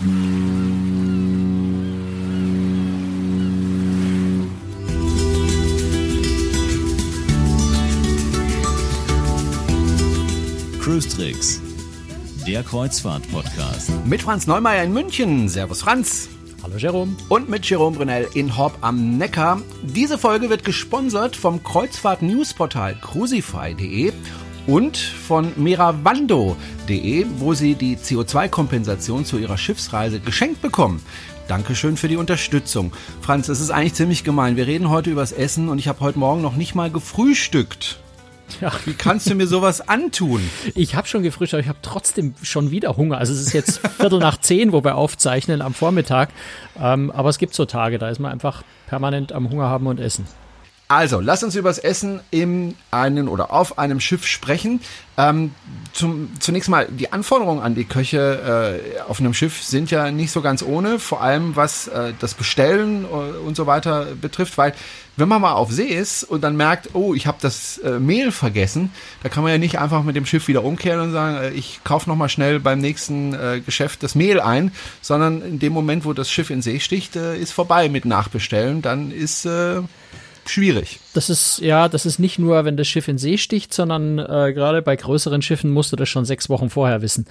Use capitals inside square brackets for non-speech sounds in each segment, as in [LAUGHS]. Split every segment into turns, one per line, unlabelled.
Cruise Tricks, der Kreuzfahrt-Podcast.
Mit Franz Neumeier in München. Servus Franz.
Hallo Jerome.
Und mit Jerome Brunel in Horb am Neckar. Diese Folge wird gesponsert vom Kreuzfahrt-Newsportal crucify.de und von meravando.de, wo Sie die CO2-Kompensation zu Ihrer Schiffsreise geschenkt bekommen. Dankeschön für die Unterstützung. Franz, es ist eigentlich ziemlich gemein. Wir reden heute übers Essen und ich habe heute Morgen noch nicht mal gefrühstückt. Ja. Wie kannst du mir sowas antun?
Ich habe schon gefrühstückt, aber ich habe trotzdem schon wieder Hunger. Also es ist jetzt Viertel nach zehn, wo wir aufzeichnen am Vormittag. Ähm, aber es gibt so Tage, da ist man einfach permanent am Hunger haben und essen.
Also, lass uns über das Essen in einen oder auf einem Schiff sprechen. Ähm, zum, zunächst mal, die Anforderungen an die Köche äh, auf einem Schiff sind ja nicht so ganz ohne, vor allem was äh, das Bestellen äh, und so weiter betrifft, weil wenn man mal auf See ist und dann merkt, oh, ich habe das äh, Mehl vergessen, da kann man ja nicht einfach mit dem Schiff wieder umkehren und sagen, äh, ich kaufe nochmal schnell beim nächsten äh, Geschäft das Mehl ein, sondern in dem Moment, wo das Schiff in See sticht, äh, ist vorbei mit Nachbestellen, dann ist äh, schwierig.
Das ist, ja, das ist nicht nur, wenn das Schiff in See sticht, sondern äh, gerade bei größeren Schiffen musst du das schon sechs Wochen vorher wissen,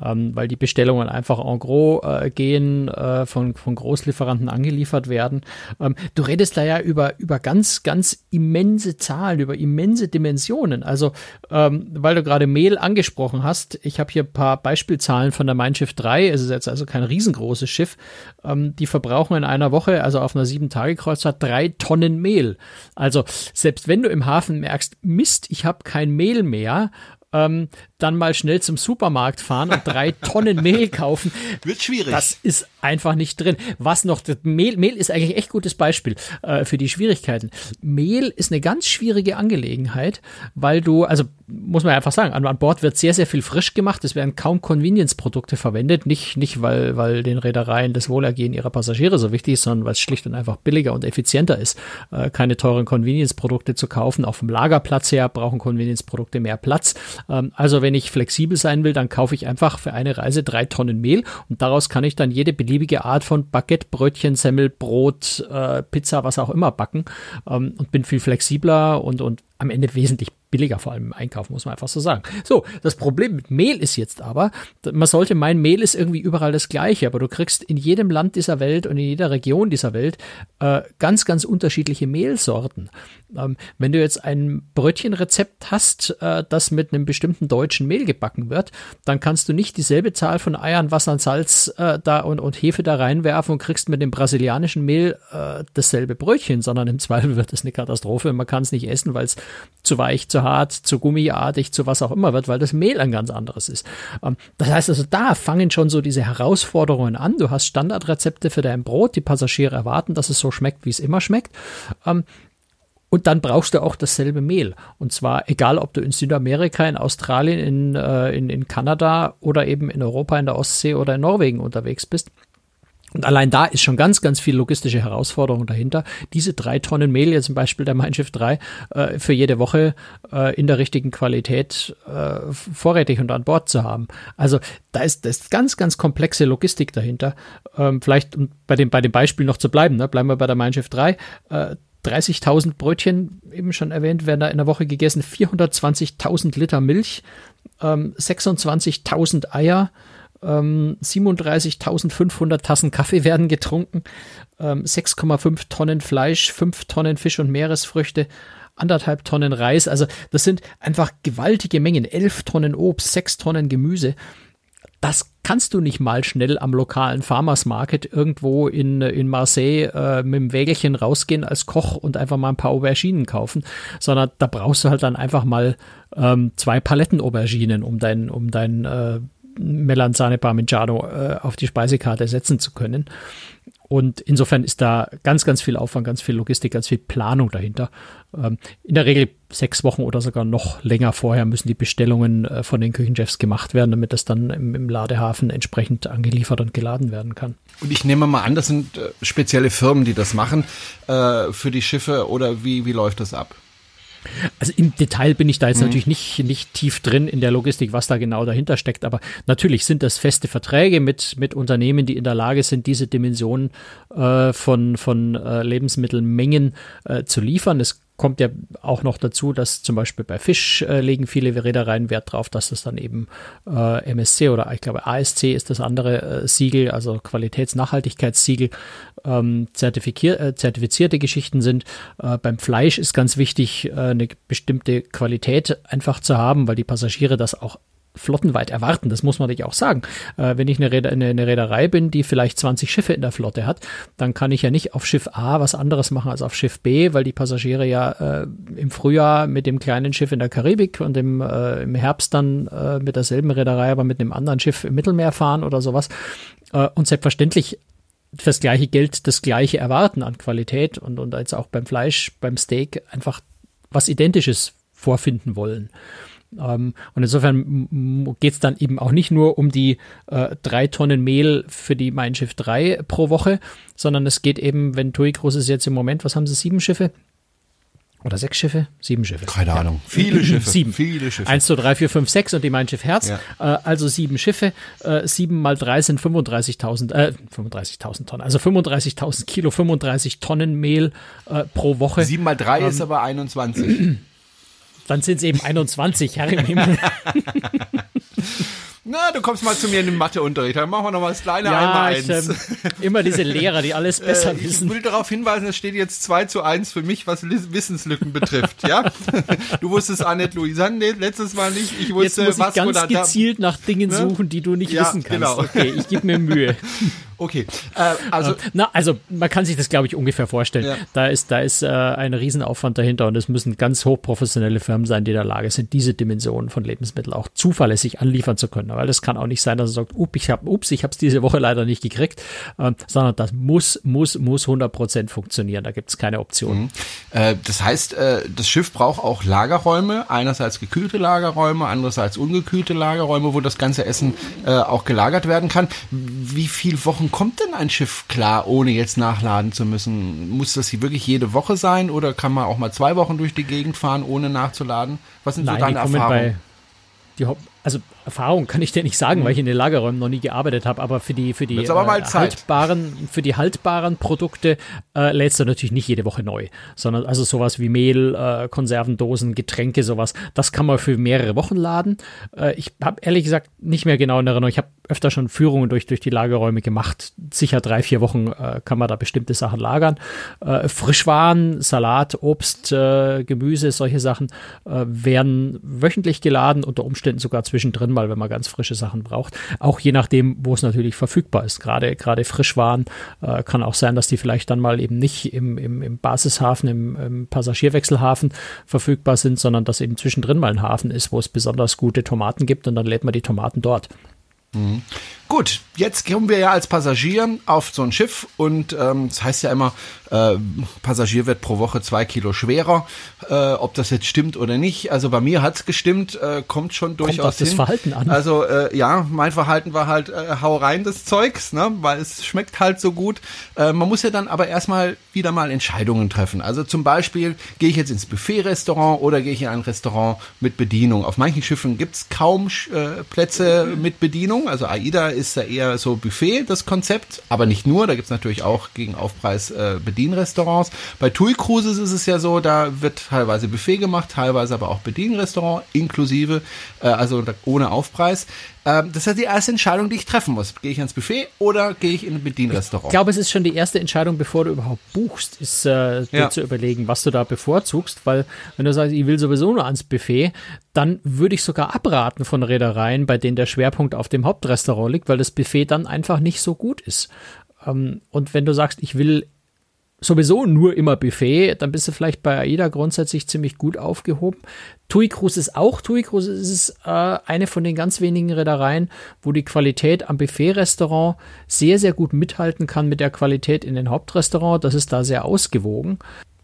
ähm, weil die Bestellungen einfach en gros äh, gehen, äh, von, von Großlieferanten angeliefert werden. Ähm, du redest da ja über, über ganz, ganz immense Zahlen, über immense Dimensionen. Also, ähm, weil du gerade Mehl angesprochen hast, ich habe hier ein paar Beispielzahlen von der Mein Schiff 3, es ist jetzt also kein riesengroßes Schiff, ähm, die verbrauchen in einer Woche, also auf einer Sieben-Tage-Kreuzfahrt, drei Tonnen Mehl. Also selbst wenn du im Hafen merkst, Mist, ich habe kein Mehl mehr, ähm, dann mal schnell zum Supermarkt fahren und drei [LAUGHS] Tonnen Mehl kaufen.
Wird schwierig.
Das ist einfach nicht drin. Was noch, Mehl, Mehl ist eigentlich echt gutes Beispiel äh, für die Schwierigkeiten. Mehl ist eine ganz schwierige Angelegenheit, weil du, also muss man einfach sagen, an, an Bord wird sehr, sehr viel frisch gemacht. Es werden kaum Convenience-Produkte verwendet. Nicht, nicht weil, weil den Reedereien das Wohlergehen ihrer Passagiere so wichtig ist, sondern weil es schlicht und einfach billiger und effizienter ist, äh, keine teuren Convenience-Produkte zu kaufen. Auch vom Lagerplatz her brauchen Convenience-Produkte mehr Platz. Ähm, also wenn ich flexibel sein will, dann kaufe ich einfach für eine Reise drei Tonnen Mehl und daraus kann ich dann jede beliebige Art von Baguette, Brötchen, Semmel, Brot, äh, Pizza, was auch immer backen ähm, und bin viel flexibler und, und am Ende wesentlich billiger, vor allem im Einkauf, muss man einfach so sagen. So, das Problem mit Mehl ist jetzt aber, man sollte meinen, Mehl ist irgendwie überall das gleiche, aber du kriegst in jedem Land dieser Welt und in jeder Region dieser Welt äh, ganz, ganz unterschiedliche Mehlsorten. Ähm, wenn du jetzt ein Brötchenrezept hast, äh, das mit einem bestimmten deutschen Mehl gebacken wird, dann kannst du nicht dieselbe Zahl von Eiern, Wasser und Salz äh, da und, und Hefe da reinwerfen und kriegst mit dem brasilianischen Mehl äh, dasselbe Brötchen, sondern im Zweifel wird es eine Katastrophe. Man kann es nicht essen, weil es zu weich, zu hart, zu gummiartig, zu was auch immer wird, weil das Mehl ein ganz anderes ist. Ähm, das heißt also, da fangen schon so diese Herausforderungen an. Du hast Standardrezepte für dein Brot, die Passagiere erwarten, dass es so schmeckt, wie es immer schmeckt. Ähm, und dann brauchst du auch dasselbe Mehl. Und zwar egal, ob du in Südamerika, in Australien, in, äh, in, in Kanada oder eben in Europa, in der Ostsee oder in Norwegen unterwegs bist. Und allein da ist schon ganz, ganz viel logistische Herausforderung dahinter. Diese drei Tonnen Mehl, jetzt zum Beispiel der Mein Schiff 3, äh, für jede Woche äh, in der richtigen Qualität äh, vorrätig und an Bord zu haben. Also da ist, da ist ganz, ganz komplexe Logistik dahinter. Ähm, vielleicht, um bei dem, bei dem Beispiel noch zu bleiben, ne? bleiben wir bei der Mein Schiff 3. Äh, 30.000 Brötchen, eben schon erwähnt, werden da in der Woche gegessen, 420.000 Liter Milch, ähm, 26.000 Eier, ähm, 37.500 Tassen Kaffee [LAUGHS] werden getrunken, ähm, 6,5 Tonnen Fleisch, 5 Tonnen Fisch und Meeresfrüchte, anderthalb Tonnen Reis. Also das sind einfach gewaltige Mengen. 11 Tonnen Obst, 6 Tonnen Gemüse. Das kannst du nicht mal schnell am lokalen Farmers Market irgendwo in, in Marseille äh, mit dem Wägelchen rausgehen als Koch und einfach mal ein paar Auberginen kaufen, sondern da brauchst du halt dann einfach mal ähm, zwei Paletten Auberginen, um dein, um dein äh, Melanzane Parmigiano äh, auf die Speisekarte setzen zu können. Und insofern ist da ganz, ganz viel Aufwand, ganz viel Logistik, ganz viel Planung dahinter. Ähm, in der Regel sechs Wochen oder sogar noch länger vorher müssen die Bestellungen äh, von den Küchenchefs gemacht werden, damit das dann im, im, Ladehafen entsprechend angeliefert und geladen werden kann.
Und ich nehme mal an, das sind äh, spezielle Firmen, die das machen äh, für die Schiffe oder wie, wie läuft das ab?
Also im Detail bin ich da jetzt mhm. natürlich nicht, nicht tief drin in der Logistik, was da genau dahinter steckt, aber natürlich sind das feste Verträge mit, mit Unternehmen, die in der Lage sind, diese Dimension äh, von, von äh, Lebensmittelmengen äh, zu liefern. Es kommt ja auch noch dazu, dass zum Beispiel bei Fisch äh, legen viele Reedereien Wert drauf, dass das dann eben äh, MSC oder ich glaube ASC ist das andere äh, Siegel, also Qualitätsnachhaltigkeitssiegel, ähm, äh, zertifizierte Geschichten sind. Äh, beim Fleisch ist ganz wichtig, äh, eine bestimmte Qualität einfach zu haben, weil die Passagiere das auch flottenweit erwarten. Das muss man natürlich auch sagen. Äh, wenn ich eine, Räder, eine, eine, Reederei bin, die vielleicht 20 Schiffe in der Flotte hat, dann kann ich ja nicht auf Schiff A was anderes machen als auf Schiff B, weil die Passagiere ja äh, im Frühjahr mit dem kleinen Schiff in der Karibik und im, äh, im Herbst dann äh, mit derselben Reederei, aber mit einem anderen Schiff im Mittelmeer fahren oder sowas. Äh, und selbstverständlich fürs gleiche Geld das gleiche erwarten an Qualität und, und jetzt auch beim Fleisch, beim Steak einfach was Identisches vorfinden wollen. Ähm, und insofern geht es dann eben auch nicht nur um die äh, drei Tonnen Mehl für die Mein Schiff 3 pro Woche, sondern es geht eben, wenn TUI Groß ist jetzt im Moment, was haben sie, sieben Schiffe? Oder sechs Schiffe? Sieben Schiffe.
Keine ja. Ahnung. Viele Schiffe.
Sieben.
Viele Schiffe.
Eins, zwei, drei, vier, fünf, sechs und die Mein Schiff Herz. Ja. Äh, also sieben Schiffe. Äh, sieben mal drei sind 35.000, äh, 35.000 Tonnen. Also 35.000 Kilo, 35 Tonnen Mehl äh, pro Woche.
Sieben mal drei ähm, ist aber 21.
Dann sind es eben 21, Herr im Himmel. [LAUGHS]
Na, du kommst mal zu mir in den Matheunterricht. Dann machen wir noch mal das kleine ja, einmal eins. Ich, ähm,
immer diese Lehrer, die alles äh, besser
äh,
wissen.
Ich will darauf hinweisen, es steht jetzt 2 zu 1 für mich, was Wissenslücken betrifft. Ja, [LAUGHS] Du wusstest Annette Louisanne letztes Mal nicht. Ich wusste,
jetzt muss
ich
was ganz gezielt nach Dingen ne? suchen, die du nicht ja, wissen kannst. Genau. Okay, ich gebe mir Mühe. [LAUGHS]
Okay, äh, also äh,
na, also man kann sich das, glaube ich, ungefähr vorstellen. Ja. Da ist, da ist äh, ein Riesenaufwand dahinter und es müssen ganz hochprofessionelle Firmen sein, die in der Lage sind, diese Dimensionen von Lebensmitteln auch zuverlässig anliefern zu können. Weil das kann auch nicht sein, dass er sagt, ups, ich habe, ups, ich habe es diese Woche leider nicht gekriegt, äh, sondern das muss, muss, muss 100 Prozent funktionieren. Da gibt es keine Option. Mhm.
Äh, das heißt, äh, das Schiff braucht auch Lagerräume, einerseits gekühlte Lagerräume, andererseits ungekühlte Lagerräume, wo das ganze Essen äh, auch gelagert werden kann. Wie viele Wochen kommt denn ein Schiff klar, ohne jetzt nachladen zu müssen? Muss das hier wirklich jede Woche sein oder kann man auch mal zwei Wochen durch die Gegend fahren, ohne nachzuladen? Was sind Nein, so deine Erfahrungen?
die, also Erfahrung kann ich dir nicht sagen, mhm. weil ich in den Lagerräumen noch nie gearbeitet habe, aber für die für die
äh,
haltbaren für die haltbaren Produkte äh, lädst du natürlich nicht jede Woche neu, sondern also sowas wie Mehl, äh, Konservendosen, Getränke, sowas, das kann man für mehrere Wochen laden. Äh, ich habe ehrlich gesagt nicht mehr genau in Erinnerung. Ich habe öfter schon Führungen durch durch die Lagerräume gemacht. Sicher drei vier Wochen äh, kann man da bestimmte Sachen lagern. Äh, Frischwaren, Salat, Obst, äh, Gemüse, solche Sachen äh, werden wöchentlich geladen, unter Umständen sogar zwischendrin mal, wenn man ganz frische Sachen braucht. Auch je nachdem, wo es natürlich verfügbar ist. Gerade, gerade Frischwaren äh, kann auch sein, dass die vielleicht dann mal eben nicht im, im, im Basishafen, im, im Passagierwechselhafen verfügbar sind, sondern dass eben zwischendrin mal ein Hafen ist, wo es besonders gute Tomaten gibt und dann lädt man die Tomaten dort.
Mhm. Gut, jetzt kommen wir ja als Passagier auf so ein Schiff und ähm, das heißt ja immer, äh, Passagier wird pro Woche zwei Kilo schwerer. Äh, ob das jetzt stimmt oder nicht, also bei mir hat's gestimmt, äh, kommt schon durchaus kommt auf
das Verhalten an.
Also äh, ja, mein Verhalten war halt äh, hau rein des Zeugs, ne, weil es schmeckt halt so gut. Äh, man muss ja dann aber erstmal wieder mal Entscheidungen treffen. Also zum Beispiel gehe ich jetzt ins Buffet-Restaurant oder gehe ich in ein Restaurant mit Bedienung. Auf manchen Schiffen gibt's kaum äh, Plätze mit Bedienung. Also AIDA ist ja eher so Buffet, das Konzept, aber nicht nur, da gibt's natürlich auch gegen Aufpreis äh, Bedienrestaurants. Bei TUI Cruises ist es ja so, da wird teilweise Buffet gemacht, teilweise aber auch Bedienrestaurant, inklusive, äh, also ohne Aufpreis. Ähm, das ist die erste Entscheidung, die ich treffen muss. Gehe ich ans Buffet oder gehe ich in ein Bedienrestaurant?
Ich glaube, es ist schon die erste Entscheidung, bevor du überhaupt buchst, ist äh, dir ja. zu überlegen, was du da bevorzugst, weil wenn du sagst, ich will sowieso nur ans Buffet, dann würde ich sogar abraten von Reedereien, bei denen der Schwerpunkt auf dem Hauptrestaurant liegt, weil das Buffet dann einfach nicht so gut ist. Ähm, und wenn du sagst, ich will sowieso nur immer Buffet, dann bist du vielleicht bei AIDA grundsätzlich ziemlich gut aufgehoben. TUI Cruise ist auch, TUI Cruise ist äh, eine von den ganz wenigen Reedereien, wo die Qualität am Buffet-Restaurant sehr, sehr gut mithalten kann mit der Qualität in den Hauptrestaurant. Das ist da sehr ausgewogen.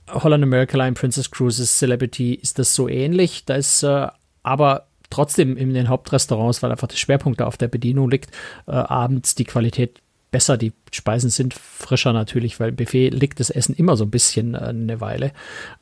Holland America Line, Princess Cruises, Celebrity ist das so ähnlich. Da ist äh, aber trotzdem in den Hauptrestaurants, weil einfach der Schwerpunkt da auf der Bedienung liegt, äh, abends die Qualität besser. Die Speisen sind frischer natürlich, weil im Buffet liegt das Essen immer so ein bisschen äh, eine Weile.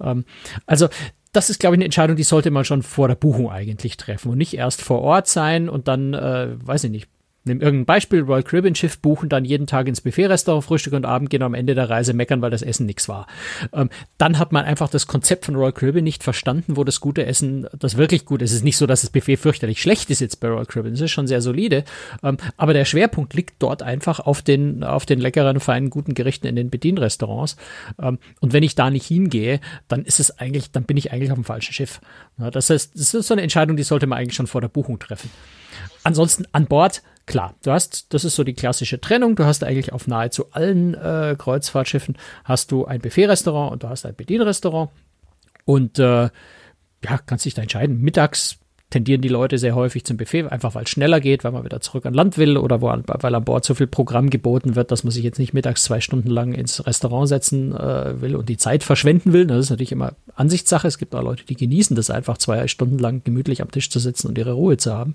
Ähm, also das ist, glaube ich, eine Entscheidung, die sollte man schon vor der Buchung eigentlich treffen und nicht erst vor Ort sein und dann, äh, weiß ich nicht, Nimm irgendein Beispiel, Royal Caribbean Schiff buchen, dann jeden Tag ins Buffet-Restaurant Frühstück und Abend gehen am Ende der Reise meckern, weil das Essen nichts war. Ähm, dann hat man einfach das Konzept von Royal Caribbean nicht verstanden, wo das gute Essen, das wirklich gut ist. Es ist nicht so, dass das Buffet fürchterlich schlecht ist jetzt bei Royal Caribbean. Es ist schon sehr solide. Ähm, aber der Schwerpunkt liegt dort einfach auf den, auf den leckeren, feinen, guten Gerichten in den Bedienrestaurants. Ähm, und wenn ich da nicht hingehe, dann ist es eigentlich, dann bin ich eigentlich auf dem falschen Schiff. Ja, das heißt, das ist so eine Entscheidung, die sollte man eigentlich schon vor der Buchung treffen. Ansonsten an Bord klar, du hast, das ist so die klassische Trennung. Du hast eigentlich auf nahezu allen äh, Kreuzfahrtschiffen hast du ein Buffet-Restaurant und du hast ein Bedienrestaurant. Und äh, ja, kannst dich da entscheiden. Mittags tendieren die Leute sehr häufig zum Buffet, einfach weil es schneller geht, weil man wieder zurück an Land will oder wo, weil an Bord so viel Programm geboten wird, dass man sich jetzt nicht mittags zwei Stunden lang ins Restaurant setzen äh, will und die Zeit verschwenden will. Das ist natürlich immer Ansichtssache. Es gibt auch Leute, die genießen das einfach, zwei Stunden lang gemütlich am Tisch zu sitzen und ihre Ruhe zu haben.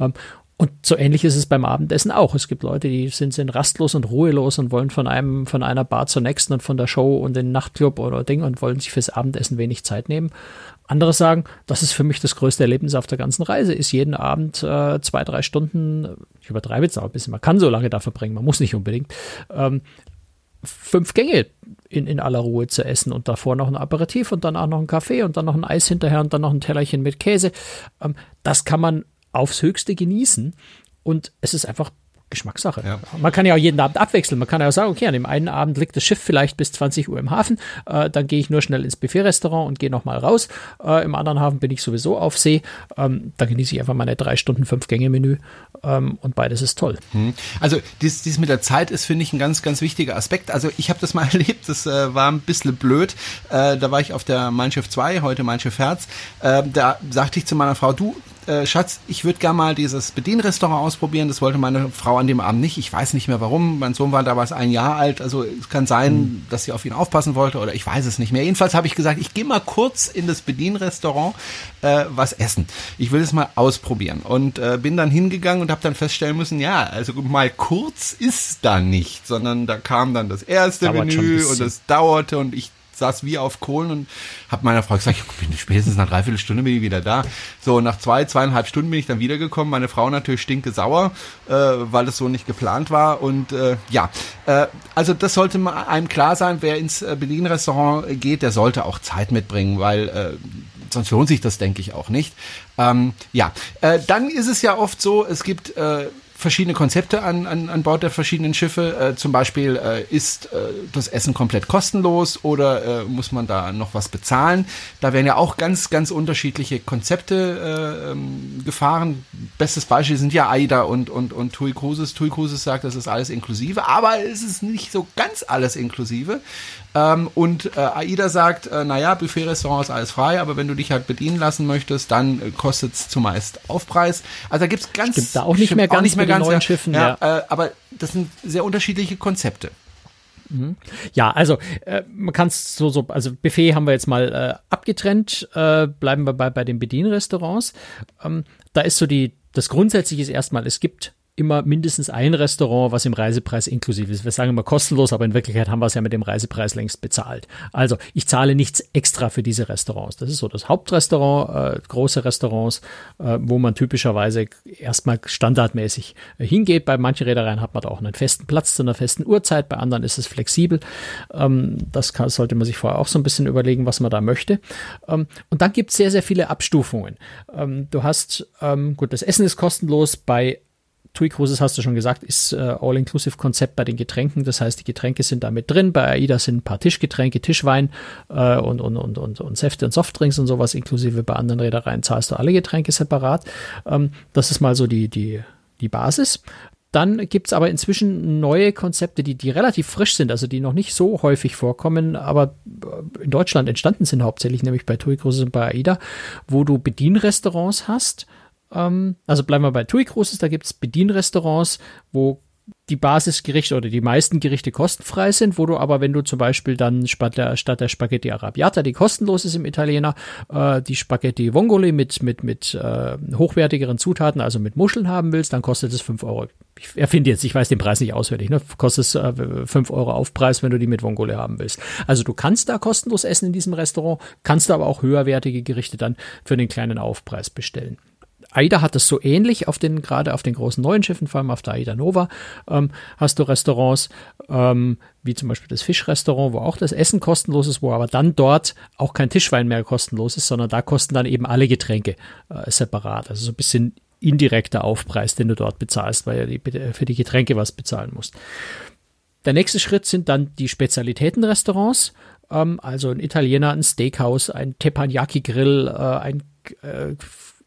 Ähm, und so ähnlich ist es beim Abendessen auch. Es gibt Leute, die sind, sind rastlos und ruhelos und wollen von einem, von einer Bar zur nächsten und von der Show und den Nachtclub oder Ding und wollen sich fürs Abendessen wenig Zeit nehmen. Andere sagen, das ist für mich das größte Erlebnis auf der ganzen Reise, ist jeden Abend äh, zwei, drei Stunden, ich übertreibe jetzt auch ein bisschen, man kann so lange da verbringen, man muss nicht unbedingt, ähm, fünf Gänge in, in aller Ruhe zu essen und davor noch ein Aperitif und dann auch noch ein Kaffee und dann noch ein Eis hinterher und dann noch ein Tellerchen mit Käse. Ähm, das kann man aufs Höchste genießen. Und es ist einfach Geschmackssache. Ja. Man kann ja auch jeden Abend abwechseln. Man kann ja auch sagen, okay, an dem einen Abend liegt das Schiff vielleicht bis 20 Uhr im Hafen, äh, dann gehe ich nur schnell ins Buffet-Restaurant und gehe nochmal raus. Äh, Im anderen Hafen bin ich sowieso auf See. Ähm, da genieße ich einfach meine drei Stunden, fünf Gänge-Menü ähm, und beides ist toll.
Hm. Also dies, dies mit der Zeit ist, finde ich, ein ganz, ganz wichtiger Aspekt. Also ich habe das mal [LAUGHS] erlebt, das äh, war ein bisschen blöd. Äh, da war ich auf der Mein Schiff 2, heute Mein Schiff Herz. Äh, da sagte ich zu meiner Frau, du, äh, Schatz, ich würde gerne mal dieses Bedienrestaurant ausprobieren. Das wollte meine Frau an dem Abend nicht. Ich weiß nicht mehr warum. Mein Sohn war damals ein Jahr alt. Also es kann sein, mhm. dass sie auf ihn aufpassen wollte oder ich weiß es nicht mehr. Jedenfalls habe ich gesagt, ich gehe mal kurz in das Bedienrestaurant äh, was essen. Ich will es mal ausprobieren. Und äh, bin dann hingegangen und habe dann feststellen müssen, ja, also mal kurz ist da nicht, sondern da kam dann das erste Dauert Menü und es dauerte und ich saß wie auf Kohlen und habe meiner Frau gesagt, ich bin spätestens nach dreiviertel Stunde bin ich wieder da. So, nach zwei, zweieinhalb Stunden bin ich dann wiedergekommen. Meine Frau natürlich stinke sauer, äh, weil es so nicht geplant war. Und äh, ja, äh, also das sollte einem klar sein, wer ins äh, Berlin-Restaurant geht, der sollte auch Zeit mitbringen, weil äh, sonst lohnt sich das, denke ich, auch nicht. Ähm, ja, äh, dann ist es ja oft so, es gibt äh, verschiedene Konzepte an, an, an Bord der verschiedenen Schiffe. Äh, zum Beispiel äh, ist äh, das Essen komplett kostenlos oder äh, muss man da noch was bezahlen? Da werden ja auch ganz, ganz unterschiedliche Konzepte äh, ähm, gefahren. Bestes Beispiel sind ja AIDA und, und, und TUI Cruises. TUI Cruises sagt, das ist alles inklusive, aber es ist nicht so ganz alles inklusive. Ähm, und äh, AIDA sagt, äh, naja, Buffet-Restaurant ist alles frei, aber wenn du dich halt bedienen lassen möchtest, dann äh, kostet es zumeist Aufpreis. Also da gibt's ganz...
Stimmt da auch nicht mehr ganz, nicht mehr ganz neuen ja, Schiffen.
Ja, ja. Äh, aber das sind sehr unterschiedliche Konzepte.
Mhm. Ja, also äh, man kann es so, so, also Buffet haben wir jetzt mal äh, abgetrennt, äh, bleiben wir bei, bei den Bedienrestaurants. Ähm, da ist so die, das Grundsätzliche ist erstmal, es gibt immer mindestens ein Restaurant, was im Reisepreis inklusiv ist. Wir sagen immer kostenlos, aber in Wirklichkeit haben wir es ja mit dem Reisepreis längst bezahlt. Also ich zahle nichts extra für diese Restaurants. Das ist so das Hauptrestaurant, äh, große Restaurants, äh, wo man typischerweise erstmal standardmäßig äh, hingeht. Bei manchen Reedereien hat man da auch einen festen Platz zu einer festen Uhrzeit, bei anderen ist es flexibel. Ähm, das kann, sollte man sich vorher auch so ein bisschen überlegen, was man da möchte. Ähm, und dann gibt es sehr, sehr viele Abstufungen. Ähm, du hast, ähm, gut, das Essen ist kostenlos bei TUI Cruises, hast du schon gesagt, ist äh, All-Inclusive-Konzept bei den Getränken. Das heißt, die Getränke sind da mit drin. Bei AIDA sind ein paar Tischgetränke, Tischwein äh, und, und, und, und, und Säfte und Softdrinks und sowas inklusive. Bei anderen Reedereien zahlst du alle Getränke separat. Ähm, das ist mal so die, die, die Basis. Dann gibt's aber inzwischen neue Konzepte, die, die relativ frisch sind, also die noch nicht so häufig vorkommen, aber in Deutschland entstanden sind hauptsächlich, nämlich bei TUI Cruises und bei AIDA, wo du Bedienrestaurants hast, ähm, also bleiben wir bei TUI Cruises, da gibt es Bedienrestaurants, wo die Basisgerichte oder die meisten Gerichte kostenfrei sind, wo du aber, wenn du zum Beispiel dann statt der, statt der Spaghetti Arabiata, die kostenlos ist im Italiener, äh, die Spaghetti Vongole mit, mit, mit äh, hochwertigeren Zutaten, also mit Muscheln haben willst, dann kostet es fünf Euro. Ich erfinde jetzt, ich weiß den Preis nicht auswendig, ne? kostet es äh, 5 Euro Aufpreis, wenn du die mit Vongole haben willst. Also du kannst da kostenlos essen in diesem Restaurant, kannst aber auch höherwertige Gerichte dann für den kleinen Aufpreis bestellen. AIDA hat das so ähnlich auf den, gerade auf den großen neuen Schiffen, vor allem auf der AIDA Nova, ähm, hast du Restaurants, ähm, wie zum Beispiel das Fischrestaurant, wo auch das Essen kostenlos ist, wo aber dann dort auch kein Tischwein mehr kostenlos ist, sondern da kosten dann eben alle Getränke äh, separat. Also so ein bisschen indirekter Aufpreis, den du dort bezahlst, weil du die, für die Getränke was bezahlen musst. Der nächste Schritt sind dann die Spezialitätenrestaurants, ähm, also ein Italiener, ein Steakhouse, ein Teppanyaki-Grill, äh, ein äh,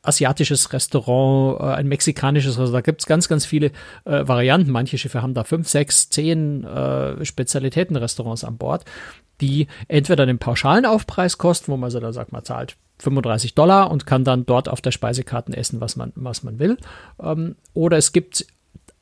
asiatisches Restaurant, äh, ein mexikanisches Restaurant. Da gibt's ganz, ganz viele äh, Varianten. Manche Schiffe haben da fünf, sechs, zehn äh, Spezialitätenrestaurants an Bord, die entweder den pauschalen Aufpreis kosten, wo man so da sagt, man zahlt 35 Dollar und kann dann dort auf der Speisekarte essen, was man, was man will. Ähm, oder es gibt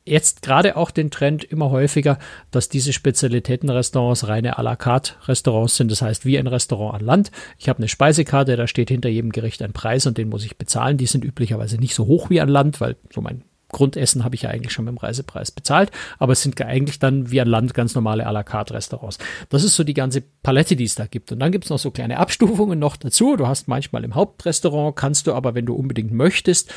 jetzt gerade auch den Trend immer häufiger, dass diese Spezialitätenrestaurants reine à la carte Restaurants sind. Das heißt, wie ein Restaurant an Land. Ich habe eine Speisekarte, da steht hinter jedem Gericht ein Preis und den muss ich bezahlen. Die sind üblicherweise nicht so hoch wie an Land, weil so mein Grundessen habe ich ja eigentlich schon mit dem Reisepreis bezahlt, aber es sind eigentlich dann wie an Land ganz normale à la carte Restaurants. Das ist so die ganze Palette, die es da gibt. Und dann gibt es noch so kleine Abstufungen noch dazu. Du hast manchmal im Hauptrestaurant, kannst du aber, wenn du unbedingt möchtest,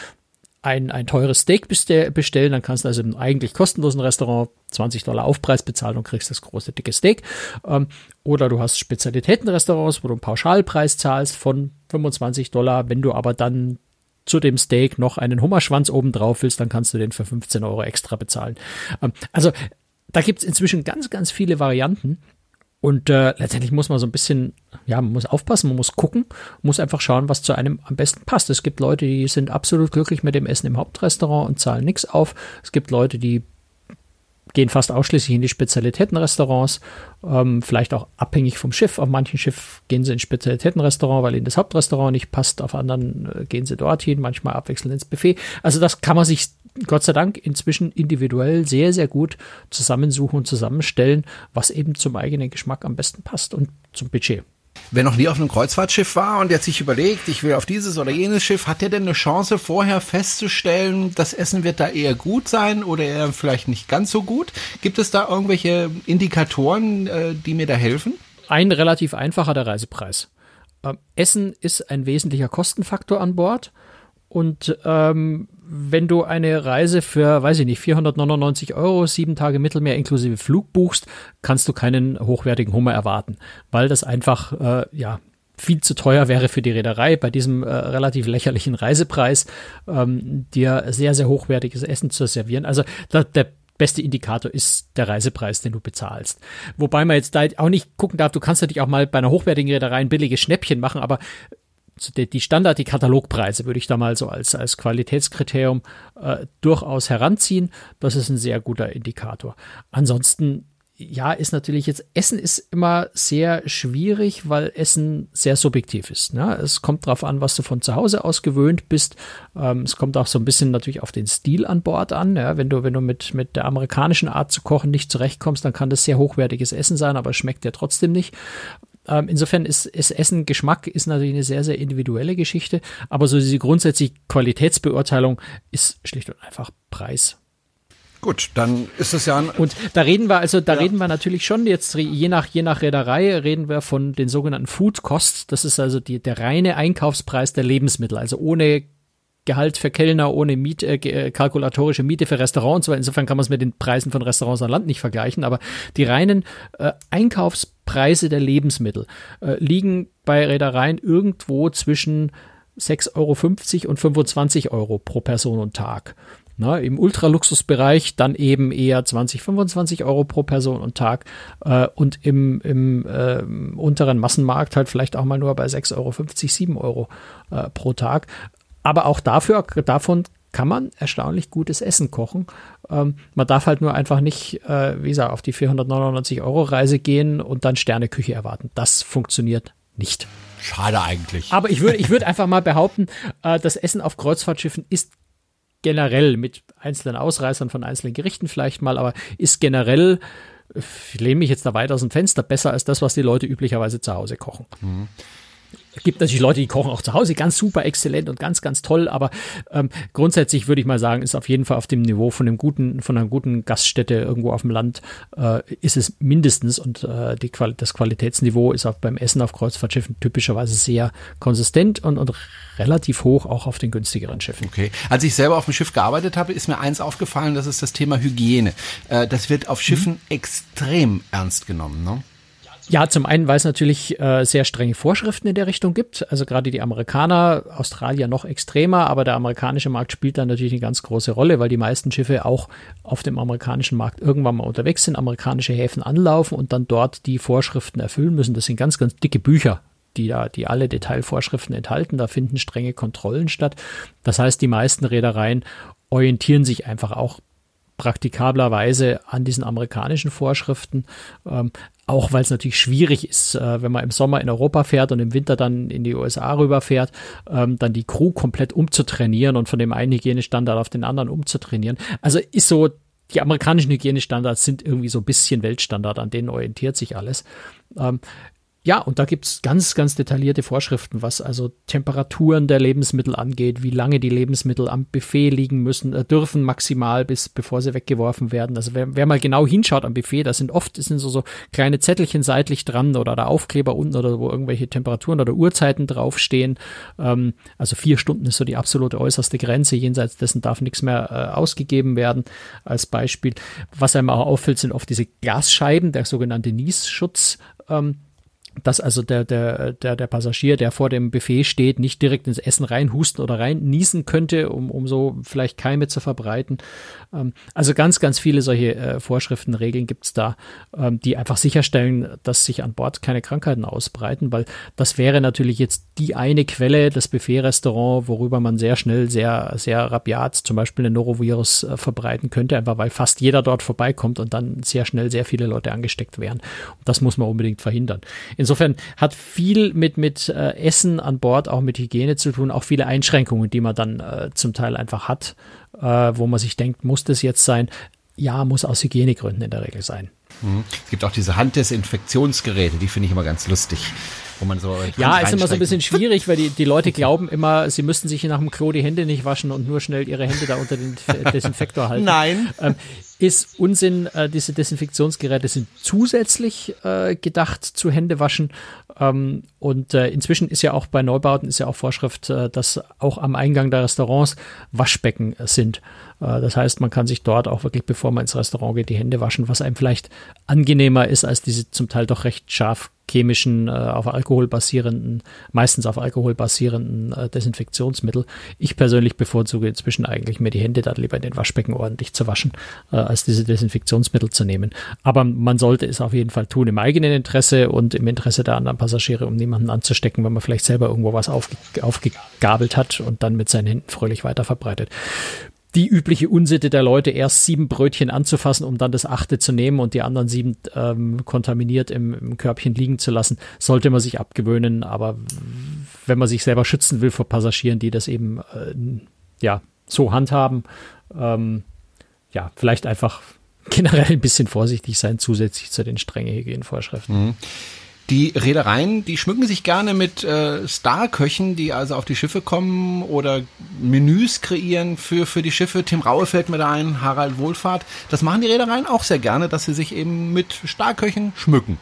ein, ein teures Steak bestellen, dann kannst du also im eigentlich kostenlosen Restaurant 20 Dollar Aufpreis bezahlen und kriegst das große dicke Steak. Ähm, oder du hast Spezialitätenrestaurants, wo du einen Pauschalpreis zahlst von 25 Dollar. Wenn du aber dann zu dem Steak noch einen Hummerschwanz oben drauf willst, dann kannst du den für 15 Euro extra bezahlen. Ähm, also da gibt's inzwischen ganz, ganz viele Varianten. Und äh, letztendlich muss man so ein bisschen, ja, man muss aufpassen, man muss gucken, muss einfach schauen, was zu einem am besten passt. Es gibt Leute, die sind absolut glücklich mit dem Essen im Hauptrestaurant und zahlen nichts auf. Es gibt Leute, die gehen fast ausschließlich in die Spezialitätenrestaurants, ähm, vielleicht auch abhängig vom Schiff. Auf manchen Schiff gehen sie ins Spezialitätenrestaurant, weil ihnen das Hauptrestaurant nicht passt. Auf anderen äh, gehen sie dorthin, manchmal abwechselnd ins Buffet. Also das kann man sich Gott sei Dank inzwischen individuell sehr, sehr gut zusammensuchen und zusammenstellen, was eben zum eigenen Geschmack am besten passt und zum Budget.
Wer noch nie auf einem Kreuzfahrtschiff war und jetzt sich überlegt, ich will auf dieses oder jenes Schiff, hat der denn eine Chance vorher festzustellen, das Essen wird da eher gut sein oder eher vielleicht nicht ganz so gut? Gibt es da irgendwelche Indikatoren, äh, die mir da helfen?
Ein relativ einfacher der Reisepreis. Ähm, Essen ist ein wesentlicher Kostenfaktor an Bord und ähm, wenn du eine Reise für, weiß ich nicht, 499 Euro, sieben Tage Mittelmeer inklusive Flug buchst, kannst du keinen hochwertigen Hummer erwarten, weil das einfach, äh, ja, viel zu teuer wäre für die Reederei, bei diesem äh, relativ lächerlichen Reisepreis ähm, dir sehr, sehr hochwertiges Essen zu servieren. Also da, der beste Indikator ist der Reisepreis, den du bezahlst. Wobei man jetzt da auch nicht gucken darf, du kannst natürlich auch mal bei einer hochwertigen Reederei ein billiges Schnäppchen machen, aber die Standard, die Katalogpreise würde ich da mal so als, als Qualitätskriterium äh, durchaus heranziehen. Das ist ein sehr guter Indikator. Ansonsten, ja, ist natürlich jetzt, Essen ist immer sehr schwierig, weil Essen sehr subjektiv ist. Ne? Es kommt darauf an, was du von zu Hause aus gewöhnt bist. Ähm, es kommt auch so ein bisschen natürlich auf den Stil an Bord an. Ja? Wenn du, wenn du mit, mit der amerikanischen Art zu kochen nicht zurechtkommst, dann kann das sehr hochwertiges Essen sein, aber es schmeckt dir trotzdem nicht. Ähm, insofern ist, ist Essen Geschmack ist natürlich eine sehr, sehr individuelle Geschichte, aber so diese grundsätzliche Qualitätsbeurteilung ist schlicht und einfach Preis.
Gut, dann ist es ja ein
Und da reden wir, also da ja. reden wir natürlich schon jetzt, je nach, je nach Reederei reden wir von den sogenannten Food Costs. Das ist also die, der reine Einkaufspreis der Lebensmittel, also ohne Gehalt für Kellner, ohne Miet, äh, äh kalkulatorische Miete für Restaurants, weil insofern kann man es mit den Preisen von Restaurants an Land nicht vergleichen, aber die reinen äh, Einkaufspreise der Lebensmittel äh, liegen bei Reedereien irgendwo zwischen 6,50 Euro und 25 Euro pro Person und Tag. Na, Im Ultraluxusbereich dann eben eher 20, 25 Euro pro Person und Tag äh, und im, im äh, unteren Massenmarkt halt vielleicht auch mal nur bei 6,50 Euro, 7 Euro äh, pro Tag. Aber auch dafür, davon kann man erstaunlich gutes Essen kochen. Ähm, man darf halt nur einfach nicht, äh, wie gesagt, auf die 499 Euro Reise gehen und dann Sterneküche erwarten. Das funktioniert nicht.
Schade eigentlich.
Aber ich würde ich würde einfach mal behaupten, äh, das Essen auf Kreuzfahrtschiffen ist generell mit einzelnen Ausreißern von einzelnen Gerichten vielleicht mal, aber ist generell, ich lehne mich jetzt da weit aus dem Fenster, besser als das, was die Leute üblicherweise zu Hause kochen. Mhm. Es gibt natürlich Leute, die kochen auch zu Hause ganz super exzellent und ganz, ganz toll, aber ähm, grundsätzlich würde ich mal sagen, ist auf jeden Fall auf dem Niveau von einem guten, von einer guten Gaststätte irgendwo auf dem Land, äh, ist es mindestens und äh, die Quali das Qualitätsniveau ist auch beim Essen auf Kreuzfahrtschiffen typischerweise sehr konsistent und, und relativ hoch, auch auf den günstigeren Schiffen.
Okay. Als ich selber auf dem Schiff gearbeitet habe, ist mir eins aufgefallen, das ist das Thema Hygiene. Äh, das wird auf Schiffen mhm. extrem ernst genommen, ne?
Ja, zum einen, weil es natürlich äh, sehr strenge Vorschriften in der Richtung gibt. Also gerade die Amerikaner, Australier noch extremer, aber der amerikanische Markt spielt da natürlich eine ganz große Rolle, weil die meisten Schiffe auch auf dem amerikanischen Markt irgendwann mal unterwegs sind, amerikanische Häfen anlaufen und dann dort die Vorschriften erfüllen müssen. Das sind ganz, ganz dicke Bücher, die da, die alle Detailvorschriften enthalten. Da finden strenge Kontrollen statt. Das heißt, die meisten Reedereien orientieren sich einfach auch praktikablerweise an diesen amerikanischen Vorschriften. Ähm, auch weil es natürlich schwierig ist, äh, wenn man im Sommer in Europa fährt und im Winter dann in die USA rüberfährt, ähm, dann die Crew komplett umzutrainieren und von dem einen Hygienestandard auf den anderen umzutrainieren. Also ist so, die amerikanischen Hygienestandards sind irgendwie so ein bisschen Weltstandard, an denen orientiert sich alles. Ähm, ja, und da gibt's ganz, ganz detaillierte Vorschriften, was also Temperaturen der Lebensmittel angeht, wie lange die Lebensmittel am Buffet liegen müssen, äh, dürfen maximal, bis bevor sie weggeworfen werden. Also wer, wer mal genau hinschaut am Buffet, da sind oft sind so, so kleine Zettelchen seitlich dran oder da Aufkleber unten oder wo irgendwelche Temperaturen oder Uhrzeiten draufstehen. Ähm, also vier Stunden ist so die absolute äußerste Grenze. Jenseits dessen darf nichts mehr äh, ausgegeben werden. Als Beispiel. Was einem auch auffällt, sind oft diese Glasscheiben, der sogenannte Niesschutz. Ähm, dass also der, der, der, der Passagier, der vor dem Buffet steht, nicht direkt ins Essen reinhusten oder rein niesen könnte, um, um so vielleicht Keime zu verbreiten. Ähm, also ganz, ganz viele solche äh, Vorschriften, Regeln gibt's da, ähm, die einfach sicherstellen, dass sich an Bord keine Krankheiten ausbreiten, weil das wäre natürlich jetzt die eine Quelle, das Buffet-Restaurant, worüber man sehr schnell, sehr, sehr rabiat zum Beispiel ein Norovirus äh, verbreiten könnte, einfach weil fast jeder dort vorbeikommt und dann sehr schnell sehr viele Leute angesteckt wären. Und das muss man unbedingt verhindern. Insofern hat viel mit, mit äh, Essen an Bord, auch mit Hygiene zu tun, auch viele Einschränkungen, die man dann äh, zum Teil einfach hat, äh, wo man sich denkt, muss das jetzt sein? Ja, muss aus Hygienegründen in der Regel sein.
Mhm. Es gibt auch diese Handdesinfektionsgeräte, die finde ich immer ganz lustig wo man so.
Ja, ist immer so ein bisschen schwierig, weil die, die Leute [LAUGHS] glauben immer, sie müssten sich nach dem Klo die Hände nicht waschen und nur schnell ihre Hände da unter den [LAUGHS] Desinfektor halten.
Nein.
Ähm, ist Unsinn, äh, diese Desinfektionsgeräte sind zusätzlich äh, gedacht zu Händewaschen. Ähm, und äh, inzwischen ist ja auch bei Neubauten ist ja auch Vorschrift, äh, dass auch am Eingang der Restaurants Waschbecken sind. Äh, das heißt, man kann sich dort auch wirklich, bevor man ins Restaurant geht, die Hände waschen, was einem vielleicht angenehmer ist als diese zum Teil doch recht scharf chemischen, äh, auf Alkohol basierenden, meistens auf Alkohol basierenden äh, Desinfektionsmittel. Ich persönlich bevorzuge inzwischen eigentlich mir die Hände da lieber in den Waschbecken ordentlich zu waschen, äh, als diese Desinfektionsmittel zu nehmen. Aber man sollte es auf jeden Fall tun im eigenen Interesse und im Interesse der anderen Passagiere, um niemanden anzustecken, wenn man vielleicht selber irgendwo was aufge aufgegabelt hat und dann mit seinen Händen fröhlich weiter verbreitet die übliche Unsitte der Leute, erst sieben Brötchen anzufassen, um dann das achte zu nehmen und die anderen sieben ähm, kontaminiert im, im Körbchen liegen zu lassen, sollte man sich abgewöhnen. Aber wenn man sich selber schützen will vor Passagieren, die das eben äh, ja so handhaben, ähm, ja, vielleicht einfach generell ein bisschen vorsichtig sein, zusätzlich zu den strengen Hygienevorschriften. Mhm.
Die Reedereien, die schmücken sich gerne mit äh, Starköchen, die also auf die Schiffe kommen oder Menüs kreieren für, für die Schiffe. Tim Raue fällt mir da ein, Harald Wohlfahrt. Das machen die Reedereien auch sehr gerne, dass sie sich eben mit Starköchen schmücken.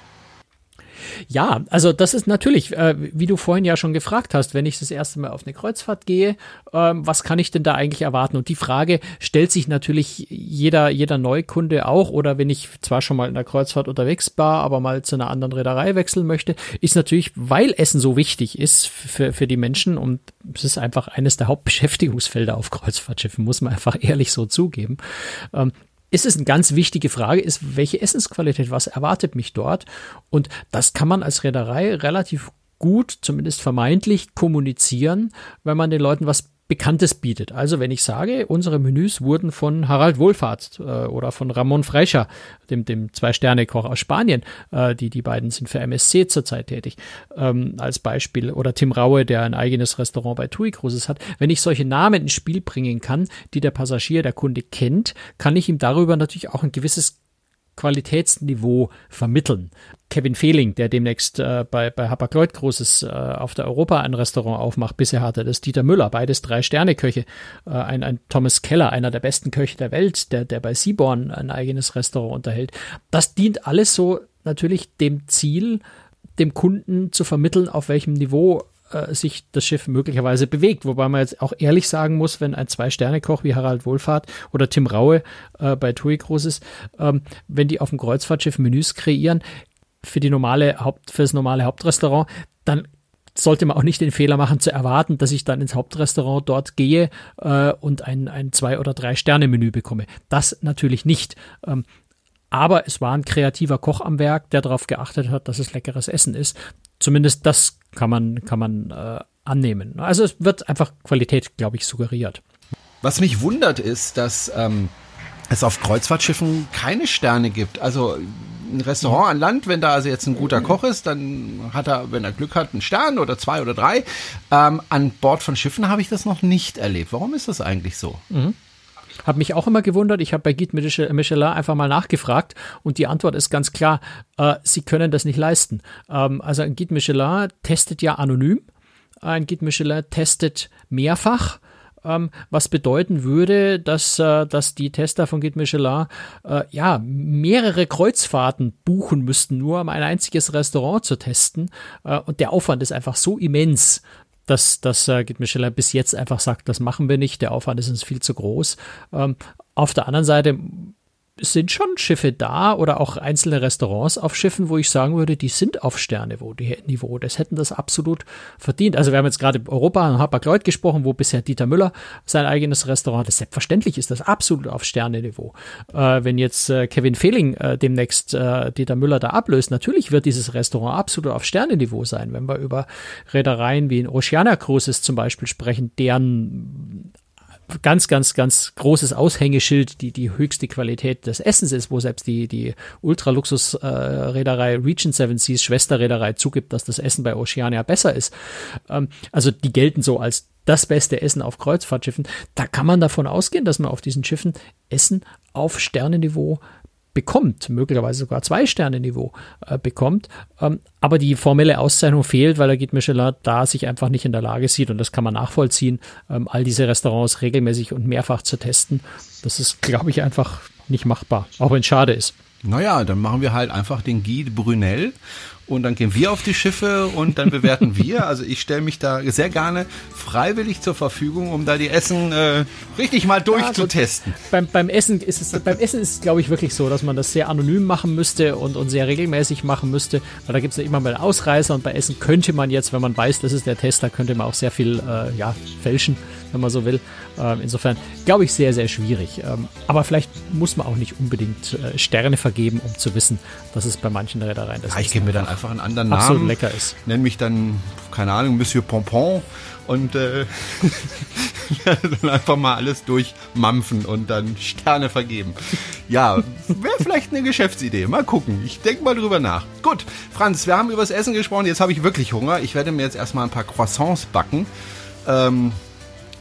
Ja, also das ist natürlich, äh, wie du vorhin ja schon gefragt hast, wenn ich das erste Mal auf eine Kreuzfahrt gehe, ähm, was kann ich denn da eigentlich erwarten? Und die Frage stellt sich natürlich jeder, jeder Neukunde auch, oder wenn ich zwar schon mal in der Kreuzfahrt unterwegs war, aber mal zu einer anderen Reederei wechseln möchte, ist natürlich, weil Essen so wichtig ist für, für die Menschen und es ist einfach eines der Hauptbeschäftigungsfelder auf Kreuzfahrtschiffen, muss man einfach ehrlich so zugeben, ähm, ist es eine ganz wichtige Frage, ist, welche Essensqualität, was erwartet mich dort? Und das kann man als Reederei relativ gut, zumindest vermeintlich, kommunizieren, wenn man den Leuten was Bekanntes bietet. Also wenn ich sage, unsere Menüs wurden von Harald Wohlfahrt äh, oder von Ramon Freicher, dem, dem Zwei-Sterne-Koch aus Spanien, äh, die, die beiden sind für MSC zurzeit tätig, ähm, als Beispiel, oder Tim Raue, der ein eigenes Restaurant bei TUI Cruises hat. Wenn ich solche Namen ins Spiel bringen kann, die der Passagier, der Kunde kennt, kann ich ihm darüber natürlich auch ein gewisses Qualitätsniveau vermitteln. Kevin Fehling, der demnächst äh, bei, bei Hapag-Lloyd Großes äh, auf der Europa ein Restaurant aufmacht. Bisher hatte das Dieter Müller, beides Drei-Sterne-Köche. Äh, ein, ein Thomas Keller, einer der besten Köche der Welt, der, der bei Seaborn ein eigenes Restaurant unterhält. Das dient alles so natürlich dem Ziel, dem Kunden zu vermitteln, auf welchem Niveau äh, sich das Schiff möglicherweise bewegt. Wobei man jetzt auch ehrlich sagen muss, wenn ein Zwei-Sterne-Koch wie Harald Wohlfahrt oder Tim Raue äh, bei TUI Cruises, ähm, wenn die auf dem Kreuzfahrtschiff Menüs kreieren für die normale Haupt, für das normale Hauptrestaurant, dann sollte man auch nicht den Fehler machen zu erwarten, dass ich dann ins Hauptrestaurant dort gehe äh, und ein, ein Zwei- oder Drei-Sterne-Menü bekomme. Das natürlich nicht. Ähm, aber es war ein kreativer Koch am Werk, der darauf geachtet hat, dass es leckeres Essen ist. Zumindest das kann man, kann man äh, annehmen. Also es wird einfach Qualität, glaube ich, suggeriert.
Was mich wundert ist, dass ähm, es auf Kreuzfahrtschiffen keine Sterne gibt. Also ein Restaurant an Land, wenn da also jetzt ein guter Koch ist, dann hat er, wenn er Glück hat, einen Stern oder zwei oder drei. Ähm, an Bord von Schiffen habe ich das noch nicht erlebt. Warum ist das eigentlich so?
Mhm. Habe mich auch immer gewundert. Ich habe bei Guide Michelin einfach mal nachgefragt und die Antwort ist ganz klar, äh, sie können das nicht leisten. Ähm, also ein Guide Michelin testet ja anonym. Ein Guide Michelin testet mehrfach ähm, was bedeuten würde, dass, äh, dass die Tester von Guide Michelin äh, ja mehrere Kreuzfahrten buchen müssten, nur um ein einziges Restaurant zu testen. Äh, und der Aufwand ist einfach so immens, dass, dass äh, Git Michelin bis jetzt einfach sagt, das machen wir nicht, der Aufwand ist uns viel zu groß. Ähm, auf der anderen Seite es sind schon Schiffe da oder auch einzelne Restaurants auf Schiffen, wo ich sagen würde, die sind auf Sternniveau, die Niveau. Das hätten das absolut verdient. Also wir haben jetzt gerade Europa und Hapag-Lloyd gesprochen, wo bisher Dieter Müller sein eigenes Restaurant hat. Selbstverständlich ist das absolut auf Sterneniveau. Äh, wenn jetzt äh, Kevin Fehling äh, demnächst äh, Dieter Müller da ablöst, natürlich wird dieses Restaurant absolut auf Sterneniveau sein. Wenn wir über Reedereien wie in Oceana Cruises zum Beispiel sprechen, deren ganz, ganz, ganz großes Aushängeschild, die die höchste Qualität des Essens ist, wo selbst die, die Ultraluxus-Reederei äh, Region Seven Seas Schwesterreederei zugibt, dass das Essen bei Oceania besser ist. Ähm, also die gelten so als das beste Essen auf Kreuzfahrtschiffen. Da kann man davon ausgehen, dass man auf diesen Schiffen Essen auf Sternenniveau bekommt, möglicherweise sogar zwei Sterne Niveau äh, bekommt. Ähm, aber die formelle Auszeichnung fehlt, weil er geht Michelin da sich einfach nicht in der Lage sieht und das kann man nachvollziehen, ähm, all diese Restaurants regelmäßig und mehrfach zu testen. Das ist, glaube ich, einfach nicht machbar, auch wenn es schade ist.
Naja, dann machen wir halt einfach den Guide Brunel und dann gehen wir auf die Schiffe und dann bewerten [LAUGHS] wir. Also ich stelle mich da sehr gerne freiwillig zur Verfügung, um da die Essen äh, richtig mal durchzutesten.
Ja, also beim, beim Essen ist es, beim Essen ist es, glaube ich, wirklich so, dass man das sehr anonym machen müsste und, und sehr regelmäßig machen müsste, weil da gibt es ja immer mal Ausreißer und bei Essen könnte man jetzt, wenn man weiß, das ist der Tester, könnte man auch sehr viel äh, ja, fälschen, wenn man so will. Ähm, insofern glaube ich sehr, sehr schwierig. Ähm, aber vielleicht muss man auch nicht unbedingt äh, Sterne vergeben, um zu wissen, dass es bei manchen Reedereien das
ja, ich gebe mir dann einfach einen anderen
Namen.
Absolut
lecker ist.
Nenn mich dann, keine Ahnung, Monsieur Pompon und äh, [LAUGHS] dann einfach mal alles durchmampfen und dann Sterne vergeben. Ja, wäre vielleicht eine Geschäftsidee. Mal gucken. Ich denke mal drüber nach. Gut, Franz, wir haben über das Essen gesprochen. Jetzt habe ich wirklich Hunger. Ich werde mir jetzt erstmal ein paar Croissants backen. Ähm,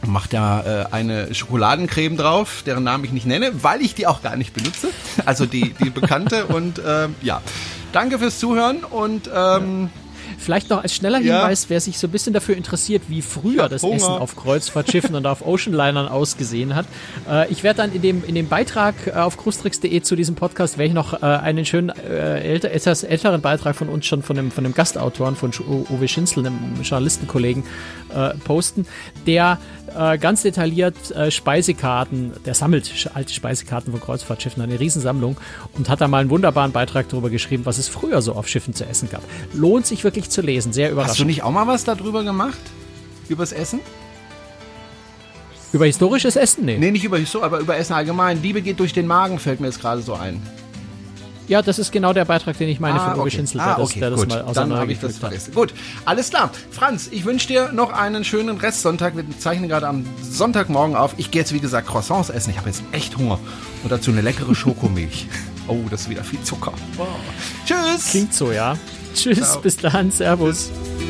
macht da äh, eine Schokoladencreme drauf, deren Namen ich nicht nenne, weil ich die auch gar nicht benutze. Also die, die bekannte und ähm, ja. Danke fürs Zuhören und ähm,
Vielleicht noch als schneller Hinweis, ja. wer sich so ein bisschen dafür interessiert, wie früher das Hunger. Essen auf Kreuzfahrtschiffen und auf Oceanlinern ausgesehen hat. Äh, ich werde dann in dem, in dem Beitrag äh, auf krustrix.de zu diesem Podcast, werde ich noch äh, einen schönen äh, älter, etwas älteren Beitrag von uns schon von dem, von dem Gastautoren, von Uwe Schinzel, einem Journalistenkollegen, äh, posten, der äh, ganz detailliert äh, Speisekarten, der sammelt alte Speisekarten von Kreuzfahrtschiffen, eine Riesensammlung und hat da mal einen wunderbaren Beitrag darüber geschrieben, was es früher so auf Schiffen zu essen gab. Lohnt sich wirklich zu lesen, sehr überraschend.
Hast du nicht auch mal was darüber gemacht? Übers Essen?
Über historisches Essen?
Nee. Nee, nicht über Historisch, aber über Essen allgemein. Liebe geht durch den Magen, fällt mir jetzt gerade so ein.
Ja, das ist genau der Beitrag, den ich meine
Ah,
von Uwe
okay.
Schinzel,
Ah, okay,
der das
gut.
mal
Dann habe ich das
hat.
vergessen. Gut, alles klar. Franz, ich wünsche dir noch einen schönen Restsonntag. Wir zeichnen gerade am Sonntagmorgen auf. Ich gehe jetzt, wie gesagt, Croissants essen. Ich habe jetzt echt Hunger. Und dazu eine leckere Schokomilch. [LAUGHS] oh, das ist wieder viel Zucker. Oh. Tschüss.
Klingt so, ja. Tschüss,
Ciao.
bis dann, Servus. Tschüss.